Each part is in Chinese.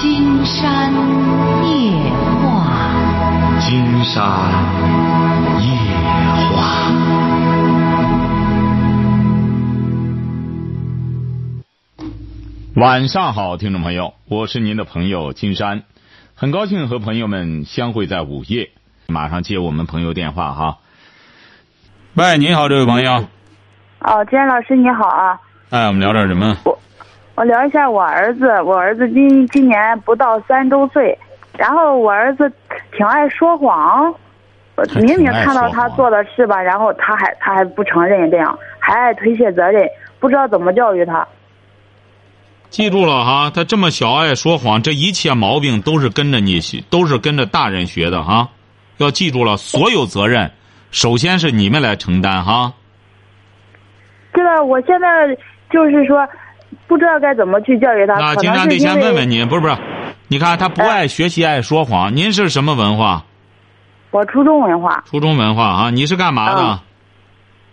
金山夜话，金山夜话。晚上好，听众朋友，我是您的朋友金山，很高兴和朋友们相会在午夜。马上接我们朋友电话哈。喂，您好，这位朋友。哦，金山老师你好啊。哎，我们聊点什么？我我聊一下我儿子，我儿子今今年不到三周岁，然后我儿子挺爱说谎，我明明看到他做的事吧，然后他还他还不承认这样，还爱推卸责任，不知道怎么教育他。记住了哈，他这么小爱说谎，这一切毛病都是跟着你学，都是跟着大人学的哈。要记住了，所有责任首先是你们来承担哈。这个我现在就是说，不知道该怎么去教育他。那可金山得先问问你，不是不是？你看他不爱学习，爱说谎。您是什么文化？我初中文化，初中文化啊？你是干嘛的？嗯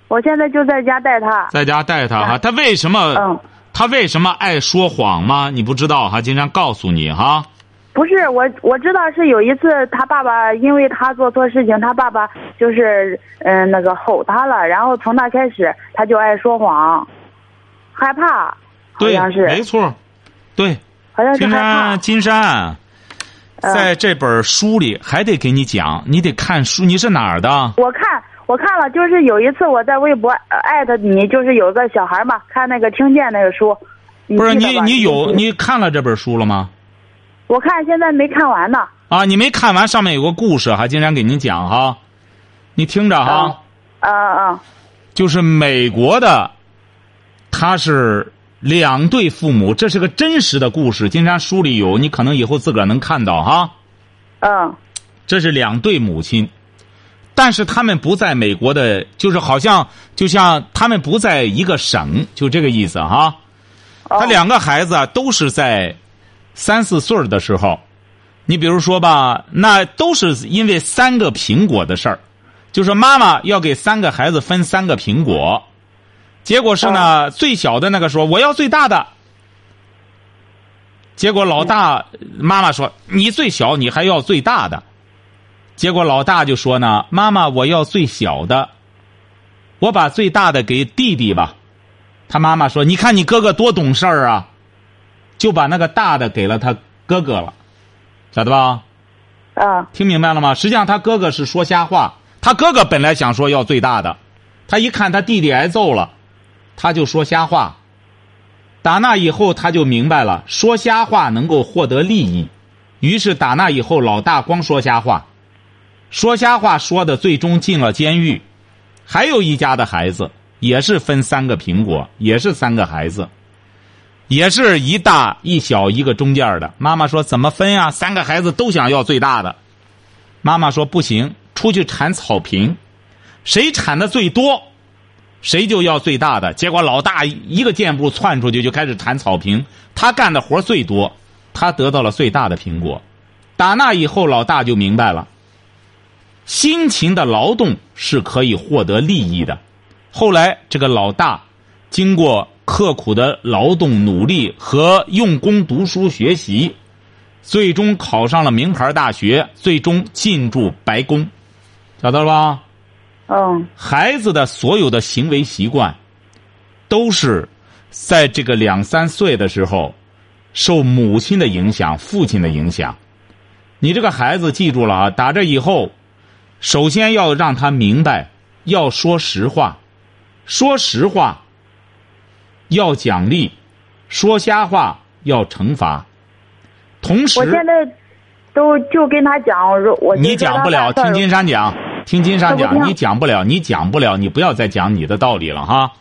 我现在就在家带他。在家带他哈。嗯他为什么？嗯，他为什么爱说谎吗？你不知道哈？金山告诉你哈。不是我，我知道是有一次他爸爸因为他做错事情，他爸爸就是嗯、那个吼他了，然后从那开始他就爱说谎，害怕，好对像，是，没错，对。金山，。金山，嗯在这本书里还得给你讲，你得看书。你是哪儿的？我看我看了，就是有一次我在微博呃艾特你，就是有个小孩嘛，看那个听见那个书，不是你，你有你看了这本书了吗？我看现在没看完呢。啊，你没看完，上面有个故事，还经常给您讲哈，你听着哈，啊啊就是美国的，他是两对父母，这是个真实的故事，金山书里有，你可能以后自个儿能看到哈。嗯这是两对母亲，但是他们不在美国的，就是好像就像他们不在一个省，就这个意思哈。哦他两个孩子啊，都是在三四岁儿的时候，你比如说吧，那都是因为三个苹果的事儿，就是妈妈要给三个孩子分三个苹果，结果是呢，最小的那个说我要最大的，结果老大妈妈说你最小，你还要最大的，结果老大就说呢，妈妈我要最小的，我把最大的给弟弟吧。他妈妈说：“你看你哥哥多懂事儿啊，就把那个大的给了他哥哥了，晓得吧？啊。听明白了吗？实际上他哥哥是说瞎话，他哥哥本来想说要最大的，他一看他弟弟挨揍了，他就说瞎话。打那以后他就明白了，说瞎话能够获得利益，于是打那以后老大光说瞎话，说瞎话说的最终进了监狱。还有一家的孩子也是分三个苹果，也是三个孩子，也是一大一小一个中间的。妈妈说怎么分呀？三个孩子都想要最大的。妈妈说不行，出去铲草坪，谁铲的最多，谁就要最大的。结果老大一个箭步窜出去就开始铲草坪，他干的活最多，他得到了最大的苹果。打那以后，老大就明白了，辛勤的劳动是可以获得利益的。后来，这个老大经过刻苦的劳动努力和用功读书学习，最终考上了名牌大学，最终进驻白宫，晓得了吧？嗯孩子的所有的行为习惯，都是在这个两三岁的时候，受母亲的影响、父亲的影响。你这个孩子记住了啊！打这以后，首先要让他明白，要说实话，说实话要奖励，说瞎话要惩罚。同时，我现在都就跟他讲，我说我你讲不了，听金山讲，听金山讲，你讲不了，你讲不了，你不要再讲你的道理了哈。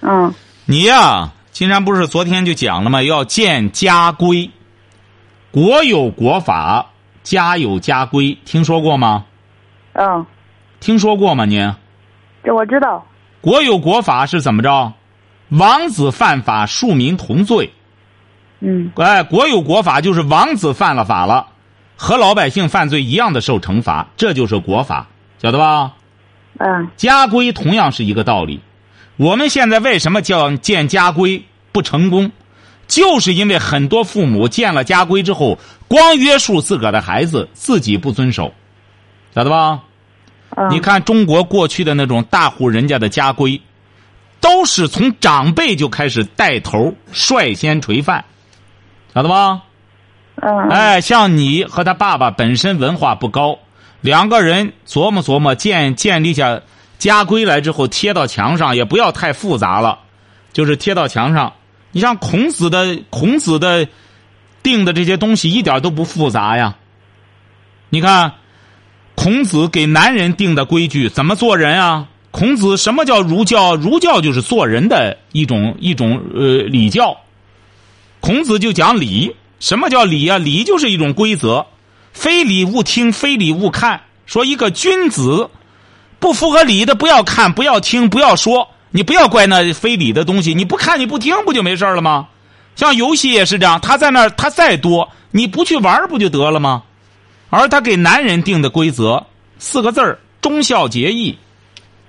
嗯你呀、金山不是昨天就讲了吗？要建家规，国有国法，家有家规，听说过吗？嗯，听说过吗？您这我知道。国有国法是怎么着？王子犯法，庶民同罪。嗯哎，国有国法就是王子犯了法了，和老百姓犯罪一样的受惩罚，这就是国法，晓得吧？嗯家规同样是一个道理。我们现在为什么叫建家规不成功？就是因为很多父母建了家规之后，光约束自个儿的孩子，自己不遵守，晓得吧？嗯你看中国过去的那种大户人家的家规，都是从长辈就开始带头率先垂范，晓得吧？嗯哎，像你和他爸爸本身文化不高，两个人琢磨琢磨建建立下家规来之后贴到墙上，也不要太复杂了，就是贴到墙上。你像孔子的孔子的定的这些东西一点都不复杂呀。你看，孔子给男人定的规矩怎么做人啊？孔子什么叫儒教？儒教就是做人的一种一种呃礼教。孔子就讲礼，什么叫礼啊？礼就是一种规则，非礼勿听，非礼勿看。说一个君子不符合礼的，不要看，不要听，不要说。你不要怪那非礼的东西，你不看你不听，不就没事了吗？像游戏也是这样，他在那儿他再多，你不去玩不就得了吗？而他给男人定的规则四个字儿忠孝节义，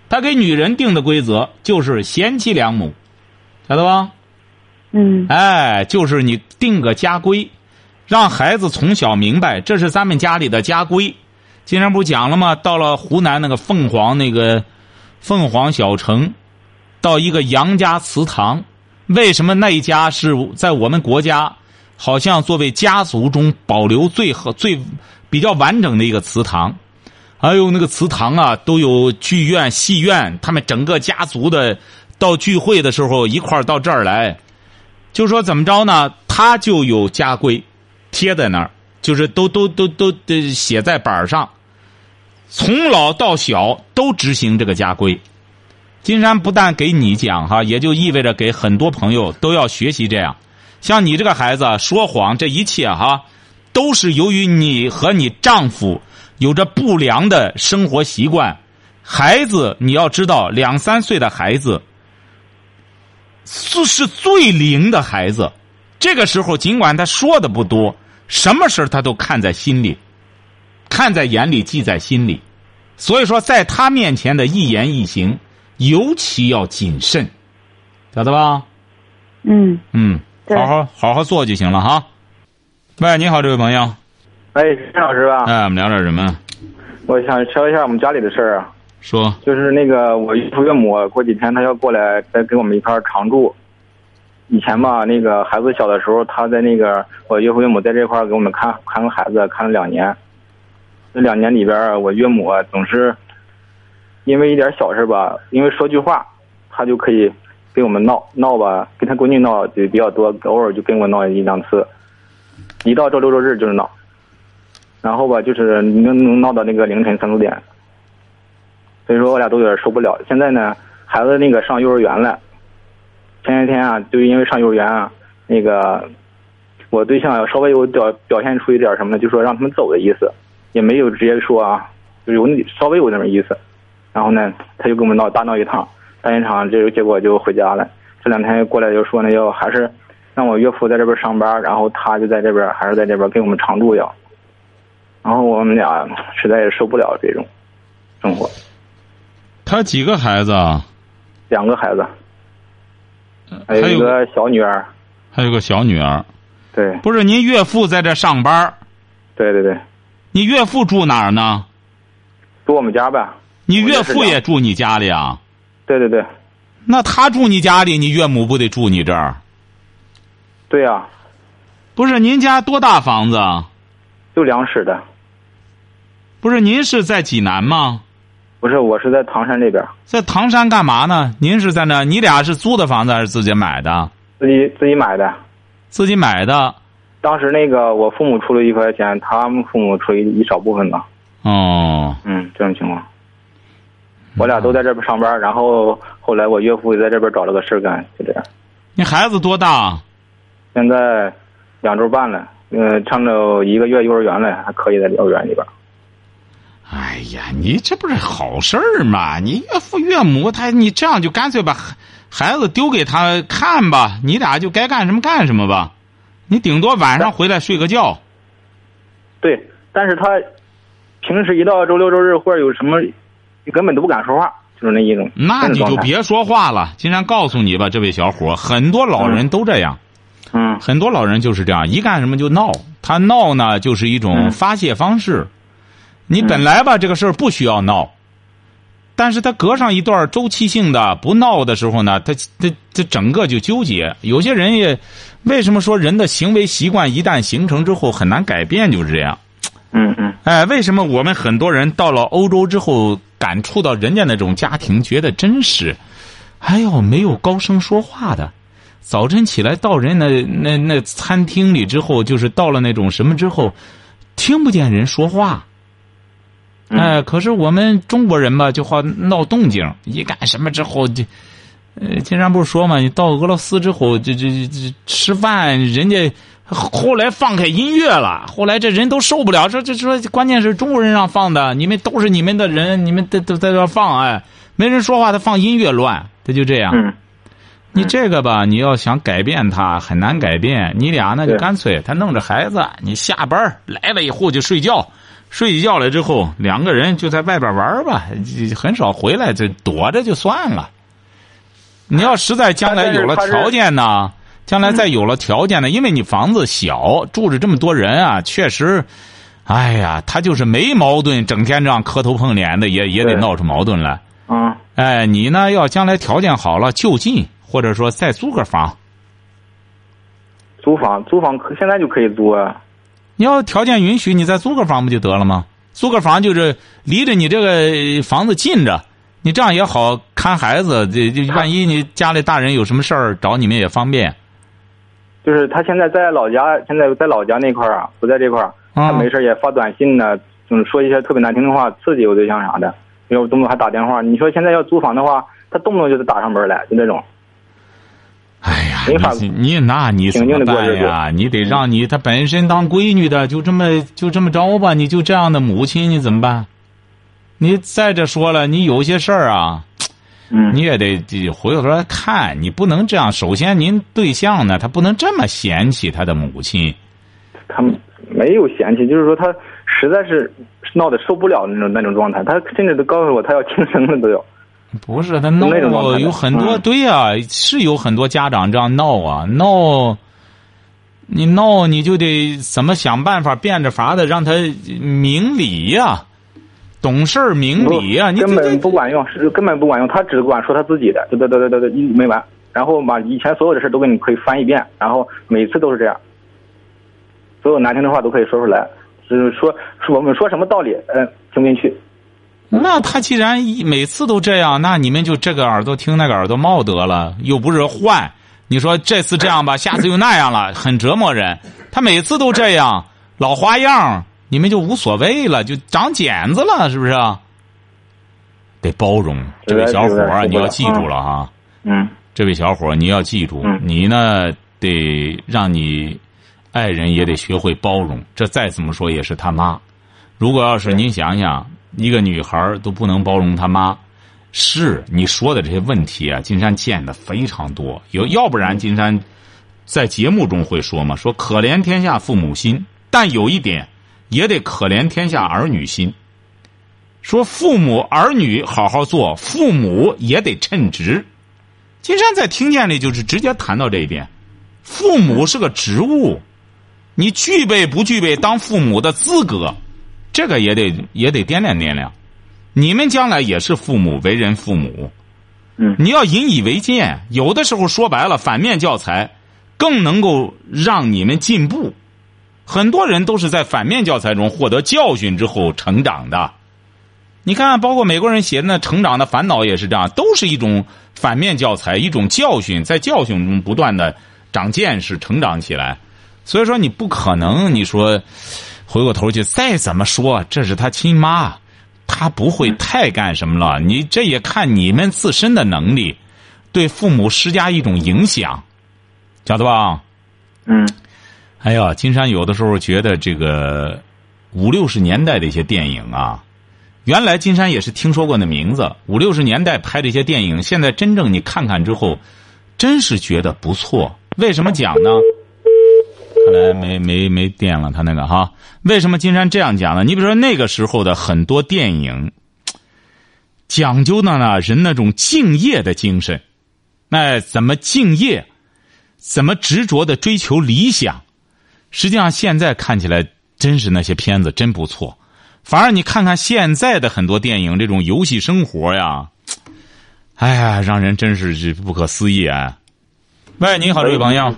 他给女人定的规则就是贤妻良母，晓得吧？嗯哎，就是你定个家规，让孩子从小明白，这是咱们家里的家规。今天不讲了吗？到了湖南那个凤凰那个凤凰小城，到一个杨家祠堂，为什么那一家是在我们国家，好像作为家族中保留最和最比较完整的一个祠堂？哎呦，那个祠堂啊，都有剧院、戏院，他们整个家族的到聚会的时候一块儿到这儿来。就说怎么着呢？他就有家规，贴在那儿，就是都都都都都写在板上，从老到小都执行这个家规。金山不但给你讲哈，也就意味着给很多朋友都要学习这样。像你这个孩子说谎，这一切哈，都是由于你和你丈夫有着不良的生活习惯。孩子，你要知道，两三岁的孩子。是是最灵的孩子，这个时候尽管他说的不多，什么事他都看在心里，看在眼里，记在心里。所以说，在他面前的一言一行，尤其要谨慎，晓得吧？嗯嗯，好好好好做就行了哈。喂，你好，这位朋友，哎，陈老师吧，哎，我们聊点什么？我想说一下我们家里的事儿啊，说，就是那个我岳父岳母过几天他要过来再跟我们一块儿常住。以前吧，那个孩子小的时候，他在那个我岳父岳母在这块儿给我们看看个孩子，看了两年。这两年里边，我岳母总是因为一点小事吧，因为说句话，他就可以跟我们闹闹吧，跟他闺女闹就比较多，偶尔就跟我闹一两次。一到周六周日就是闹。然后吧，就是能能闹到那个凌晨三四点，所以说我俩都有点受不了。现在呢，孩子那个上幼儿园了，前些天啊，就因为上幼儿园啊，那个我对象稍微有表表现出一点什么呢，就说让他们走的意思，也没有直接说啊，就有那稍微有那么意思。然后呢，他就跟我们闹大闹一趟，大一场，这个结果就回家了。这两天过来就说呢，要还是让我岳父在这边上班，然后他就在这边还是在这边跟我们常住要。然后我们俩实在是受不了这种生活，他几个孩子啊？两个孩子，还还有个小女儿，还有个小女儿。对不是您岳父在这上班，对对对，你岳父住哪儿呢？住我们家呗。你岳父也住你家里啊？对对对那他住你家里，你岳母不得住你这儿？对呀、不是您家多大房子啊？就两室的，不是您是在济南吗？不是我是在唐山这边，在唐山干嘛呢？您是在那？你俩是租的房子还是自己买的？自己自己买的。自己买的。当时那个我父母出了一块钱，他们父母出一一少部分吧。哦，嗯，这种情况。我俩都在这边上班，然后后来我岳父也在这边找了个事儿干，就这样。你孩子多大？现在两周半了，呃，上了一个月幼儿园了，还可以在幼儿园里边。哎呀，你这不是好事儿吗？你岳父岳母他，你这样就干脆把孩孩子丢给他看吧，你俩就该干什么干什么吧。你顶多晚上回来睡个觉。对，但是他平时一到周六周日或者有什么，根本都不敢说话，就是那一种。那你就别说话了。金山告诉你吧，这位小伙，很多老人都这样。嗯很多老人就是这样，一干什么就闹。他闹呢，就是一种嗯发泄方式。你本来吧，这个事儿不需要闹，但是他隔上一段周期性的不闹的时候呢，他他他整个就纠结。有些人也，为什么说人的行为习惯一旦形成之后很难改变，就是这样。嗯嗯哎，为什么我们很多人到了欧洲之后，感触到人家那种家庭，觉得真是，哎呦，没有高声说话的。早晨起来到人那那那餐厅里之后，就是到了那种什么之后，听不见人说话。嗯哎，可是我们中国人吧，就好闹动静，一干什么之后就，呃，经常不是说嘛，你到俄罗斯之后，这这这这吃饭，人家后来放开音乐了，后来这人都受不了，说这说关键是中国人让放的，你们都是你们的人，你们都都在这放，哎，没人说话，他放音乐乱，他就这样。嗯你这个吧，你要想改变他很难改变。你俩呢，就干脆他弄着孩子，你下班来了以后就睡觉，睡一觉了之后两个人就在外边玩吧，就很少回来，就躲着就算了。你要实在将来有了条件呢，将来再有了条件呢，因为你房子小，住着这么多人啊，确实，哎呀，他就是没矛盾，整天这样磕头碰脸的，也也得闹出矛盾来。嗯哎，你呢？要将来条件好了，就近，或者说再租个房。租房租房可现在就可以租啊。你要条件允许，你再租个房不就得了吗？租个房就是离着你这个房子近着，你这样也好看孩子。这这万一你家里大人有什么事儿找你们也方便。就是他现在在老家，现在在老家那块儿啊，不在这块儿，他啊没事也发短信呢，总说一些特别难听的话，刺激我对象啥的，有动不动还打电话。你说现在要租房的话，他动不动就得打上门来，就那种。哎呀，没法你你那你怎么办呀？你得让你他本身当闺女的，就这么就这么着吧。你就这样的母亲，你怎么办？你再者说了，你有些事儿啊。嗯你也得得回过头来看，你不能这样。首先，您对象呢，他不能这么嫌弃他的母亲。他没有嫌弃，就是说他实在是闹得受不了那种那种状态，他甚至都告诉我他要轻生了都有。不是他闹有很多、嗯对呀、是有很多家长这样闹啊闹。你闹你就得怎么想办法变着法的让他明理呀、懂事儿明理呀、你根本不管用，是根本不管用，他只管说他自己的，对对对对对对，一没完。然后把以前所有的事都给你可以翻一遍，然后每次都是这样，所有难听的话都可以说出来，就是说说我们说什么道理，嗯、听不进去。那他既然一每次都这样，那你们就这个耳朵听那个耳朵冒得了，又不是换。你说这次这样吧，下次又那样了，很折磨人。他每次都这样，老花样，你们就无所谓了，就长茧子了，是不是？得包容，这位小伙儿，你要记住了哈。嗯这位小伙儿，你要记住，嗯你呢得让你爱人也得学会包容。这再怎么说也是他妈。如果要是您想想，一个女孩都不能包容他妈，是你说的这些问题啊，金山见的非常多。有要不然金山在节目中会说嘛，说可怜天下父母心，但有一点也得可怜天下儿女心。说父母儿女好好做，父母也得称职。金山在听见里就是直接谈到这一点，父母是个职务，你具备不具备当父母的资格，这个也得也得掂量掂量。你们将来也是父母，为人父母，嗯你要引以为戒。有的时候说白了，反面教材更能够让你们进步。很多人都是在反面教材中获得教训之后成长的。你看，包括美国人写的那《成长的烦恼》也是这样，都是一种反面教材，一种教训，在教训中不断的长见识、成长起来。所以说，你不可能你说回过头去再怎么说，这是他亲妈，他不会太干什么了。你这也看你们自身的能力，对父母施加一种影响，晓得吧？嗯哎呀，金山有的时候觉得这个五六十年代的一些电影啊，原来金山也是听说过那名字。五六十年代拍的一些电影，现在真正你看看之后，真是觉得不错。为什么讲呢？看来没没没电了，他那个哈。为什么金山这样讲呢？你比如说那个时候的很多电影，讲究的呢人那种敬业的精神，哎，怎么敬业？怎么执着的追求理想？实际上，现在看起来真是那些片子真不错。反而你看看现在的很多电影，这种游戏生活呀，哎呀，让人真是不可思议啊！喂，你好，这位朋友。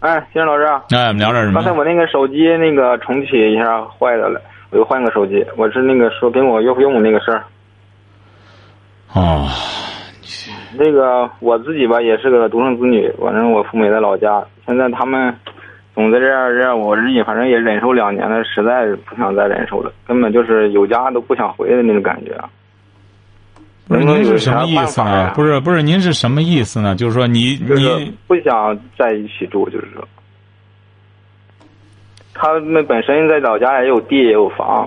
哎，先生老师。哎，我们聊点什么？刚才我那个手机那个重启一下坏的了，我又换个手机。我是那个说跟我岳父岳母那个事儿。哦。那个我自己吧，也是个独生子女，反正我父母也在老家。现在他们总在这样这样，我日己反正也忍受两年了，实在是不想再忍受了，根本就是有家都不想回的那种感觉。不是您是什么意思啊？不是不是，您是什么意思呢？就是说你你不想在一起住，就是说，他们本身在老家也有地也有房，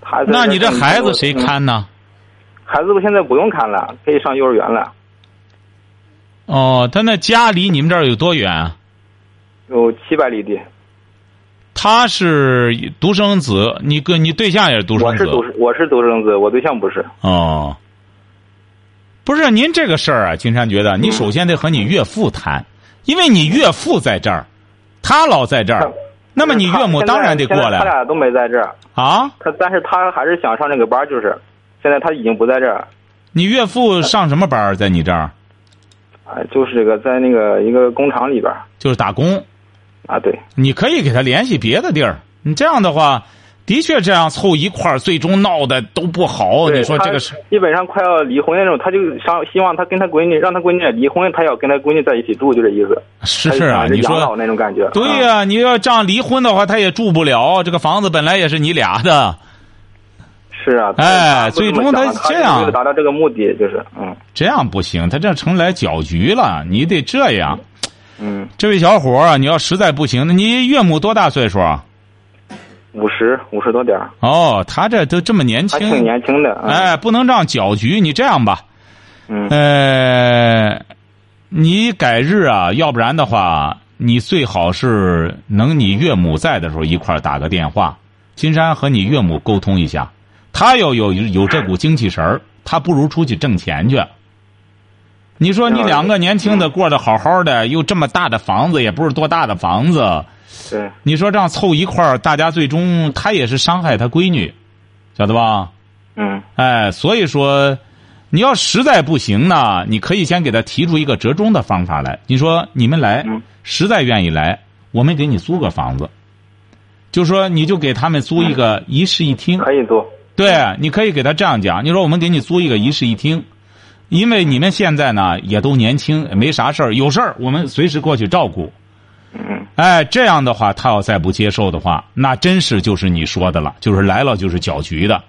他那你这孩子谁看呢？孩子不现在不用看了，可以上幼儿园了。哦，他那家离你们这儿有多远？有七百里地。他是独生子，你跟你对象也是独生子。我是独我是独生子，我对象不是。哦。不是您这个事儿啊，金山觉得你首先得和你岳父谈，因为你岳父在这儿，他老在这儿，那么你岳母当然得过来。他俩都没在这儿啊。他但是他还是想上这个班，就是现在他已经不在这儿。你岳父上什么班在你这儿？啊，就是这个在那个一个工厂里边就是打工。啊，对。你可以给他联系别的地儿，你这样的话。的确，这样凑一块儿，最终闹的都不好。你说这个是基本上快要离婚那种，他就想希望他跟他闺女，让他闺女离婚，他要跟他闺女在一起住，就这意思。是啊，你说那种感觉。对呀，你要这样离婚的话，他也住不了。这个房子本来也是你俩的。是啊。哎，最终他这样为了达到这个目的，就是嗯。这样不行，他这成来搅局了。你得这样。嗯。这位小伙儿，你要实在不行，那你岳母多大岁数？五十五十多点哦，他这都这么年轻，挺年轻的。哎，不能这样搅局。你这样吧，嗯，呃，你改日啊，要不然的话，你最好是能你岳母在的时候一块打个电话。金山和你岳母沟通一下，他要有有这股精气神儿，他不如出去挣钱去。你说你两个年轻的过得好好的，又这么大的房子，也不是多大的房子。对，你说这样凑一块儿，大家最终他也是伤害他闺女，晓得吧？嗯。哎，所以说，你要实在不行呢，你可以先给他提出一个折中的方法来。你说你们来，实在愿意来，我们给你租个房子，就说你就给他们租一个一室一厅。可以租。对，你可以给他这样讲，你说我们给你租一个一室一厅，因为你们现在呢也都年轻，没啥事儿，有事儿我们随时过去照顾。嗯，哎，这样的话，他要再不接受的话，那真是就是你说的了，就是来了就是搅局的。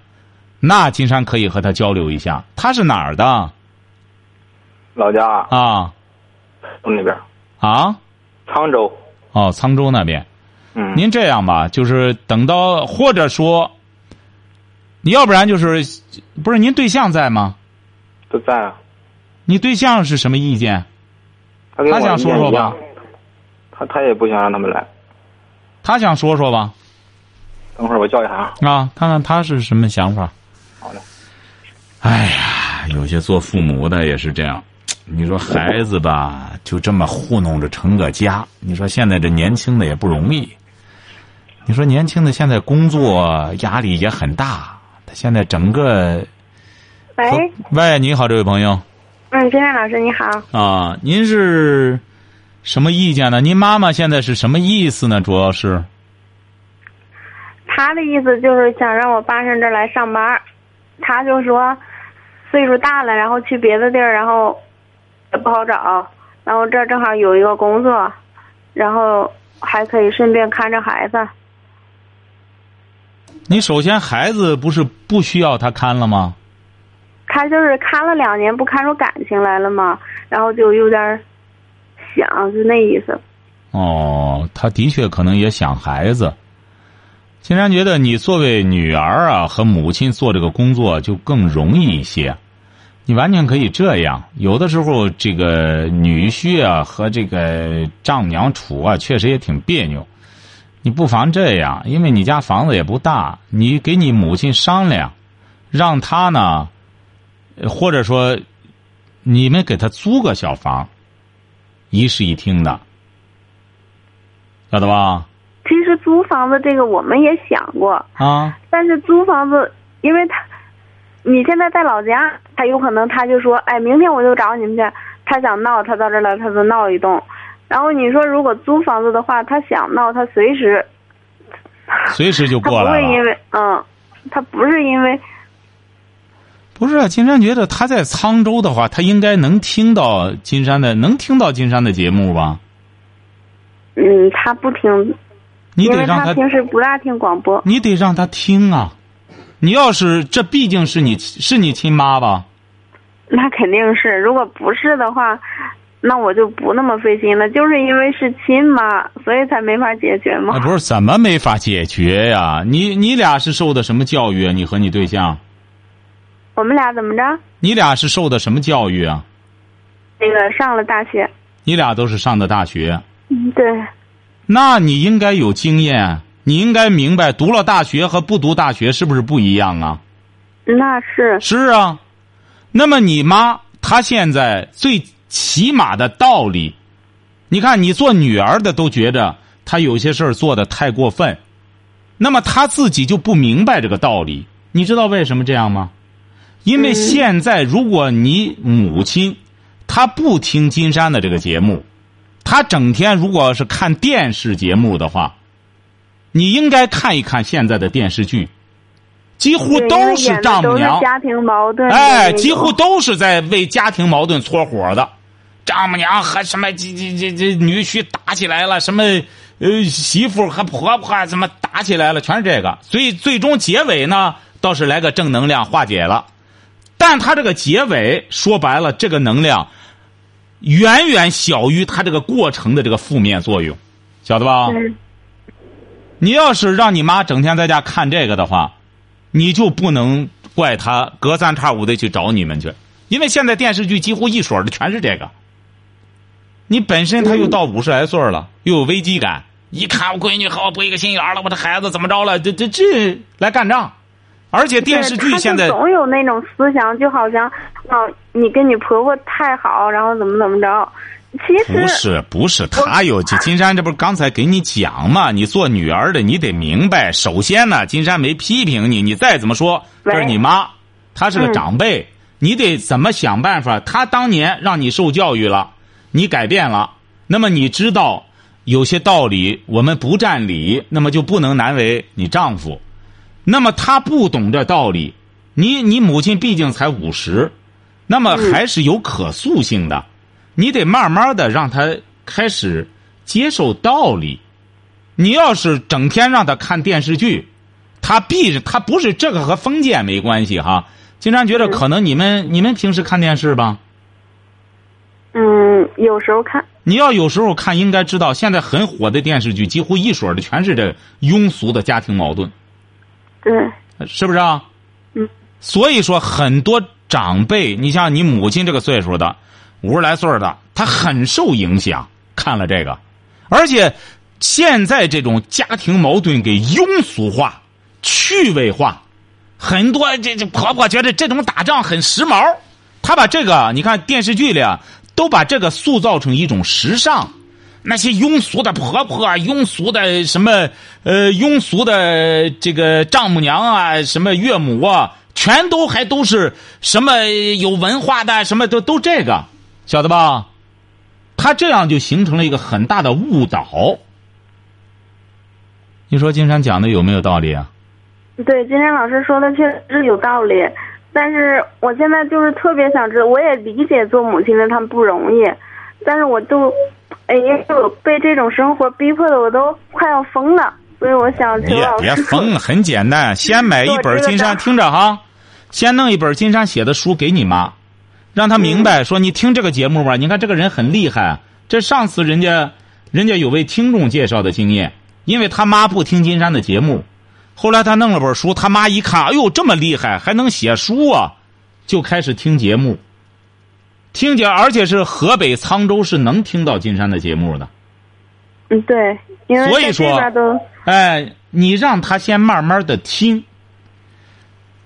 那金山可以和他交流一下，他是哪儿的？老家啊，那边啊，沧州。哦，沧州那边。嗯。您这样吧，就是等到或者说，你要不然就是不是您对象在吗？都在啊。你对象是什么意见？他想说说吧。他他也不想让他们来，他想说说吧。等会儿我叫一下啊，看看他是什么想法。好嘞。哎呀，有些做父母的也是这样。你说孩子吧，就这么糊弄着成个家。你说现在这年轻的也不容易。你说年轻的现在工作压力也很大，他现在整个。喂。喂，你好，这位朋友。嗯，金山老师你好。啊，您是。什么意见呢？您妈妈现在是什么意思呢？主要是，他的意思就是想让我搬上这儿来上班他就说岁数大了，然后去别的地儿，然后也不好找，然后这儿正好有一个工作，然后还可以顺便看着孩子。你首先孩子不是不需要他看了吗？他就是看了两年，不看出感情来了吗？然后就有点。想就那意思。哦，他的确可能也想孩子。金山觉得你作为女儿啊，和母亲做这个工作就更容易一些。你完全可以这样。有的时候，这个女婿啊和这个丈母娘处啊，确实也挺别扭。你不妨这样，因为你家房子也不大，你给你母亲商量，让她呢，或者说，你们给他租个小房。一室一厅的，晓得吧？其实租房子这个我们也想过，啊，但是租房子，因为他你现在在老家，他有可能他就说，哎，明天我就找你们去，他想闹，他到这儿来，他就闹一动。然后你说如果租房子的话，他想闹，他随时随时就过来了。会因为嗯，他不是因为不是啊，金山觉得他在沧州的话，他应该能听到金山的，能听到金山的节目吧？嗯，他不听，你得让他，平时不大听广播。你得让他听啊！你要是这毕竟是你是你亲妈吧？那肯定是，如果不是的话，那我就不那么费心了。就是因为是亲妈，所以才没法解决嘛。哎，不是怎么没法解决呀？你你俩是受的什么教育啊？你和你对象，我们俩怎么着？你俩是受的什么教育啊？那个上了大学，你俩都是上的大学，嗯，对，那你应该有经验，你应该明白，读了大学和不读大学是不是不一样啊？那是是啊，那么你妈她现在最起码的道理，你看你做女儿的都觉着她有些事儿做的太过分，那么她自己就不明白这个道理。你知道为什么这样吗？因为现在如果你母亲她不听金山的这个节目，她整天如果是看电视节目的话，你应该看一看现在的电视剧，几乎都是丈母娘。家庭矛盾的哎，几乎都是在为家庭矛盾搓火的，丈母娘和什么这这这这女婿打起来了，什么呃媳妇和婆婆怎么打起来了，全是这个。所以最终结尾呢，倒是来个正能量化解了，但他这个结尾说白了，这个能量远远小于他这个过程的这个负面作用，晓得吧？你要是让你妈整天在家看这个的话，你就不能怪她隔三差五的去找你们去，因为现在电视剧几乎一水的全是这个。你本身他又到五十来岁了，又有危机感，一看我闺女和我不一个心眼了，我这孩子怎么着了？这这这来干仗，而且电视剧现在总有那种思想，就好像哦，你跟你婆婆太好，然后怎么怎么着。其实不是不是，他有金金山，这不是刚才给你讲嘛？你做女儿的，你得明白，首先呢，金山没批评你，你再怎么说，这是你妈，她是个嗯长辈，你得怎么想办法？她当年让你受教育了，你改变了，那么你知道有些道理，我们不占理，那么就不能难为你丈夫。那么他不懂这道理，你你母亲毕竟才五十，那么还是有可塑性的。你得慢慢的让他开始接受道理。你要是整天让他看电视剧，他必是他不是这个和封建没关系哈。经常觉得可能你们你们平时看电视吧，嗯，有时候看，你要有时候看，应该知道现在很火的电视剧，几乎一水的全是这庸俗的家庭矛盾，对，是不是啊？嗯。所以说，很多长辈，你像你母亲这个岁数的，五十来岁儿的，她很受影响，看了这个，而且现在这种家庭矛盾给庸俗化、趣味化，很多这这婆婆觉得这种打仗很时髦，她把这个你看电视剧里啊，都把这个塑造成一种时尚。那些庸俗的婆婆、庸俗的什么呃庸俗的这个丈母娘啊，什么岳母啊，全都还都是什么有文化的，什么都都这个，晓得吧？他这样就形成了一个很大的误导。你说金山讲的有没有道理啊？对，金山老师说的确实有道理，但是我现在就是特别想知道，我也理解做母亲的他们不容易，但是我就，哎呀，我被这种生活逼迫的我都快要疯了，所以我想请别老师别疯了，很简单，先买一本金山，听着哈，先弄一本金山写的书给你妈，让她明白说你听这个节目吧，你看这个人很厉害，这上次人家人家有位听众介绍的经验，因为他妈不听金山的节目，后来他弄了本书，他妈一看，哎呦这么厉害，还能写书啊，就开始听节目，听见而且是河北沧州是能听到金山的节目的。嗯，对，因为在所以说哎，你让他先慢慢的听，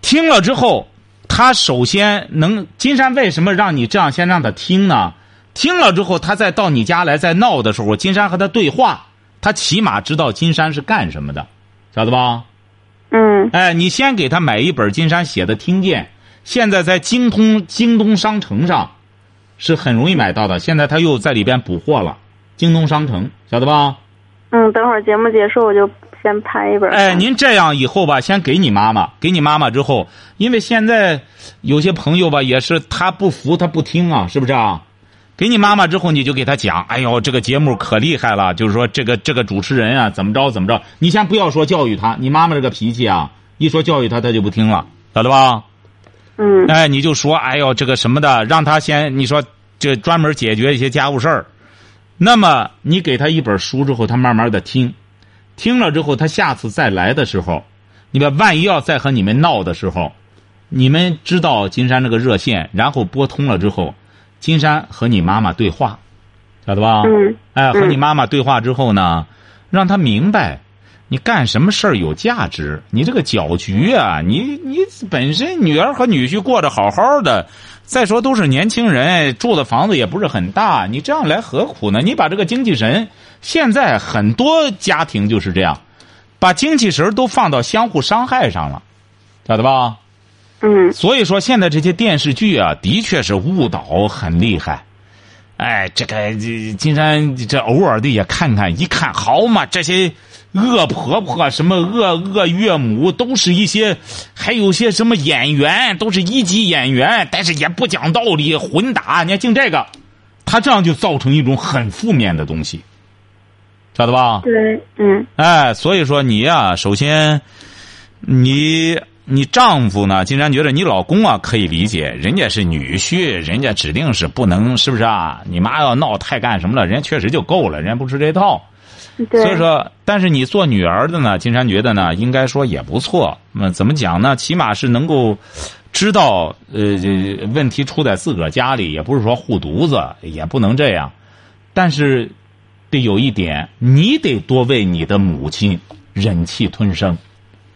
听了之后，他首先能金山为什么让你这样先让他听呢？听了之后，他再到你家来再闹的时候，金山和他对话，他起码知道金山是干什么的，晓得吧？嗯哎，你先给他买一本金山写的听见，现在在京通京东商城上是很容易买到的。现在他又在里边补货了，京东商城晓得吧？嗯，等会儿节目结束我就先拍一本。哎，您这样以后吧，先给你妈妈，给你妈妈之后，因为现在有些朋友吧，也是他不服，他不听啊，是不是啊？给你妈妈之后，你就给他讲，哎呦，这个节目可厉害了，就是说这个这个主持人啊，怎么着怎么着。你先不要说教育他，你妈妈这个脾气啊，一说教育他，他就不听了，晓得吧？嗯哎，你就说，哎呦，这个什么的，让他先，你说这专门解决一些家务事儿。那么你给他一本书之后，他慢慢的听，听了之后，他下次再来的时候，你们万一要再和你们闹的时候，你们知道金山这个热线，然后拨通了之后，金山和你妈妈对话，晓得吧？嗯哎，和嗯你妈妈对话之后呢，让他明白，你干什么事儿有价值。你这个搅局啊，你你本身女儿和女婿过得好好的，再说都是年轻人，住的房子也不是很大，你这样来何苦呢？你把这个精气神，现在很多家庭就是这样，把精气神都放到相互伤害上了，晓得吧？嗯所以说，现在这些电视剧啊，的确是误导很厉害。哎，这个这金山这偶尔的也看看，一看好嘛，这些恶婆婆、什么恶恶岳母，都是一些，还有些什么演员，都是一级演员，但是也不讲道理，混打。你看，净这个，他这样就造成一种很负面的东西，晓得吧？对嗯哎，所以说你呀、首先，你你丈夫呢，竟然觉得你老公啊可以理解，人家是女婿，人家指定是不能，是不是啊？你妈要闹太干什么了，人家确实就够了，人家不吃这套。所以说，但是你做女儿的呢，金山觉得呢，应该说也不错。那怎么讲呢？起码是能够知道，呃，这问题出在自个儿家里，也不是说护犊子，也不能这样。但是得有一点，你得多为你的母亲忍气吞声，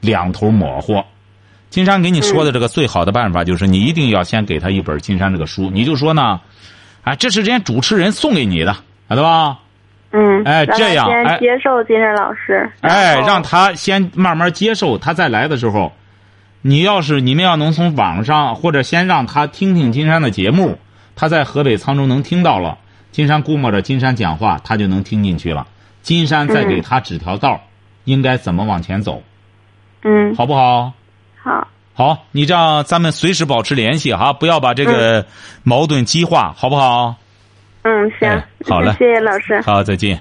两头抹和。金山给你说的这个最好的办法就是，你一定要先给他一本金山这个书，你就说呢，啊，这是人家主持人送给你的，晓得吧？嗯，哎这样哎先接受金山老师，哎，让他先慢慢接受，他再来的时候，你要是你们要能从网上或者先让他听听金山的节目，他在河北沧州能听到了，金山估摸着金山讲话，他就能听进去了。金山再给他指条道儿，应该怎么往前走，嗯好不好？好好，你这样咱们随时保持联系哈，不要把这个矛盾激化，好不好？嗯行哎，好嘞谢谢老师。好，再见。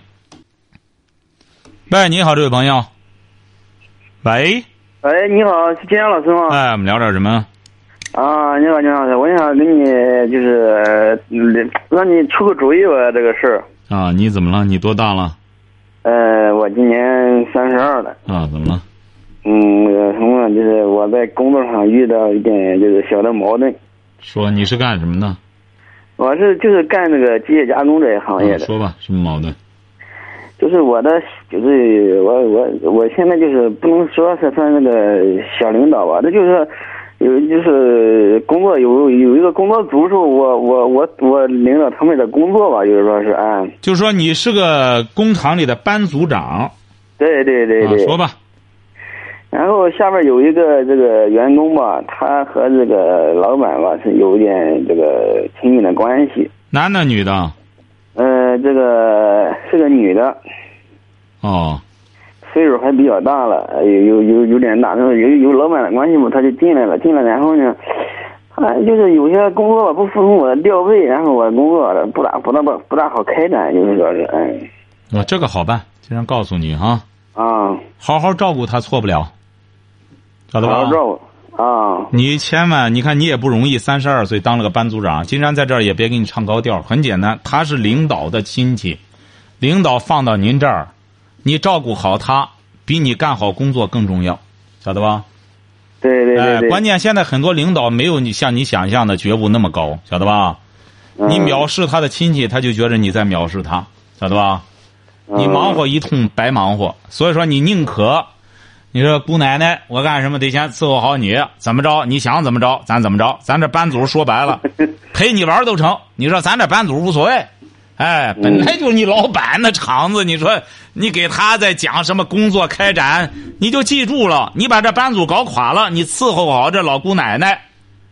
喂，你好，这位朋友。喂，喂，你好，是金阳老师吗？哎，我们聊点什么？啊，你好，金阳老师，我想跟你就是嗯让你出个主意吧，这个事儿。啊，你怎么了？你多大了？呃，我今年三十二了。啊，怎么了？嗯，那个什么，就是我在工作上遇到一点就是小的矛盾。说你是干什么的？我是就是干那个机械加工这一行业的，啊说吧，什么矛盾？就是我的就是我我我现在就是不能说是算那个小领导吧，那就是有就是工作有有一个工作组是我我我我领导他们的工作吧，就是说是按就是说你是个工厂里的班组长。对对对对，啊，说吧。下边有一个这个员工吧，他和这个老板吧是有一点这个亲密的关系。男的女的？呃，这个是个女的，哦，岁数还比较大了，呃有有有有点大，然后有有老板的关系嘛，他就进来了，进来然后呢，他就是有些工作吧不服从我的调配，然后我工作不大不大不不大好开展，就是说是哎。我这个好办，经常告诉你哈，啊，好好照顾他，错不了，晓得吧啊，你千万，你看你也不容易，三十二岁当了个班组长。金山在这儿也别给你唱高调，很简单，他是领导的亲戚，领导放到您这儿，你照顾好他，比你干好工作更重要，晓得吧？对对对关键现在很多领导没有你像你想象的觉悟那么高，晓得吧？你嗯藐视他的亲戚，他就觉得你在藐视他，晓得吧？你嗯忙活一通白忙活，所以说你宁可，你说姑奶奶，我干什么得先伺候好你，怎么着你想怎么着，咱怎么着，咱这班组说白了，陪你玩都成。你说咱这班组无所谓，哎，本来就是你老板的场子，你说你给他在讲什么工作开展，你就记住了，你把这班组搞垮了，你伺候好这老姑奶奶，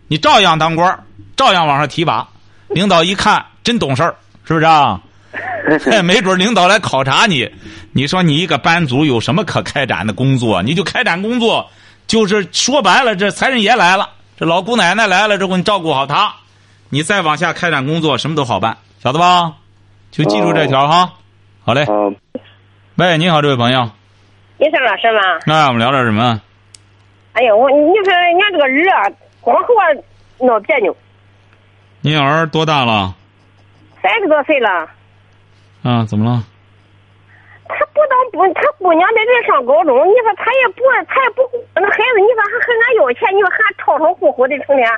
你照样当官，照样往上提拔。领导一看真懂事儿，是不是啊？没准领导来考察你，你说你一个班组有什么可开展的工作？你就开展工作，就是说白了，这财神爷来了，这老姑奶奶来了之后，你照顾好她，你再往下开展工作，什么都好办，晓得吧？就记住这条哈。好嘞。啊，喂，你好，这位朋友。你是老师吗？那我们聊点什么？哎呀，我你说俺这个儿啊，光和我闹别扭，你儿多大了？三十多岁了，啊，怎么了？他不当不，他姑娘在这上高中，你说他也不，他也不，那孩子，你说还和俺要钱，你说还吵吵呼呼的成天。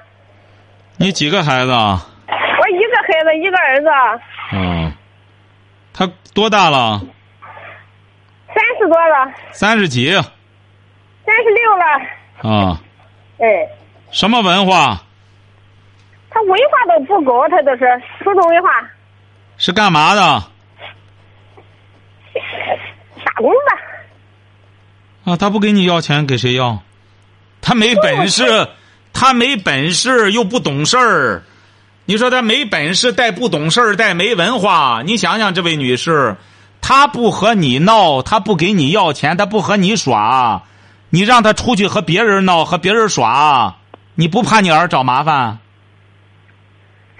你几个孩子啊？我一个孩子，一个儿子，哦。他多大了？三十多了，三十几。三十六了，啊。哎，什么文化？他文化都不高，他都是初中文化，是干嘛的？打工吧。啊，他不给你要钱，给谁要？他没本事，他没本事又不懂事儿。你说他没本事带不懂事儿带没文化，你想想这位女士，他不和你闹，他不给你要钱，他不和你耍，你让他出去和别人闹和别人耍，你不怕你儿找麻烦？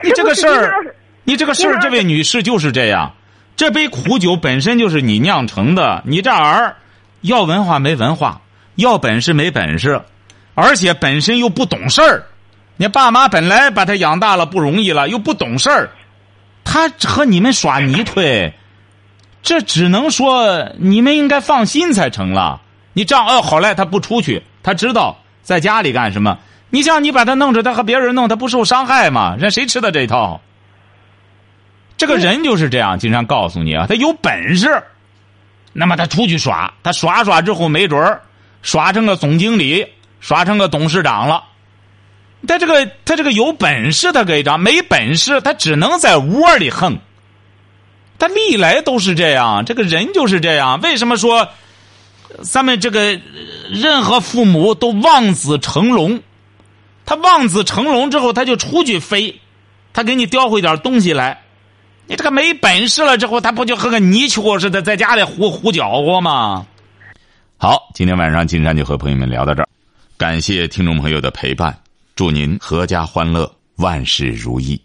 你这个事儿，你这个事儿，这位女士就是这样。这杯苦酒本身就是你酿成的，你这儿要文化没文化，要本事没本事，而且本身又不懂事儿。你爸妈本来把他养大了不容易了，又不懂事儿，他和你们耍泥腿，这只能说你们应该放心才成了。你这样哦，好赖他不出去，他知道在家里干什么。你像你把他弄着，他和别人弄，他不受伤害吗？人谁吃的这一套？这个人就是这样，经常告诉你啊，他有本事，那么他出去耍，他耍耍之后，没准儿耍成个总经理，耍成个董事长了。他这个他这个有本事，他给张；没本事，他只能在窝里横。他历来都是这样，这个人就是这样。为什么说咱们这个任何父母都望子成龙？他望子成龙之后，他就出去飞，他给你叼回点东西来。你这个没本事了之后，他不就和个泥鳅似的，在家里胡胡搅和吗？好，今天晚上金山就和朋友们聊到这儿，感谢听众朋友的陪伴，祝您阖家欢乐，万事如意。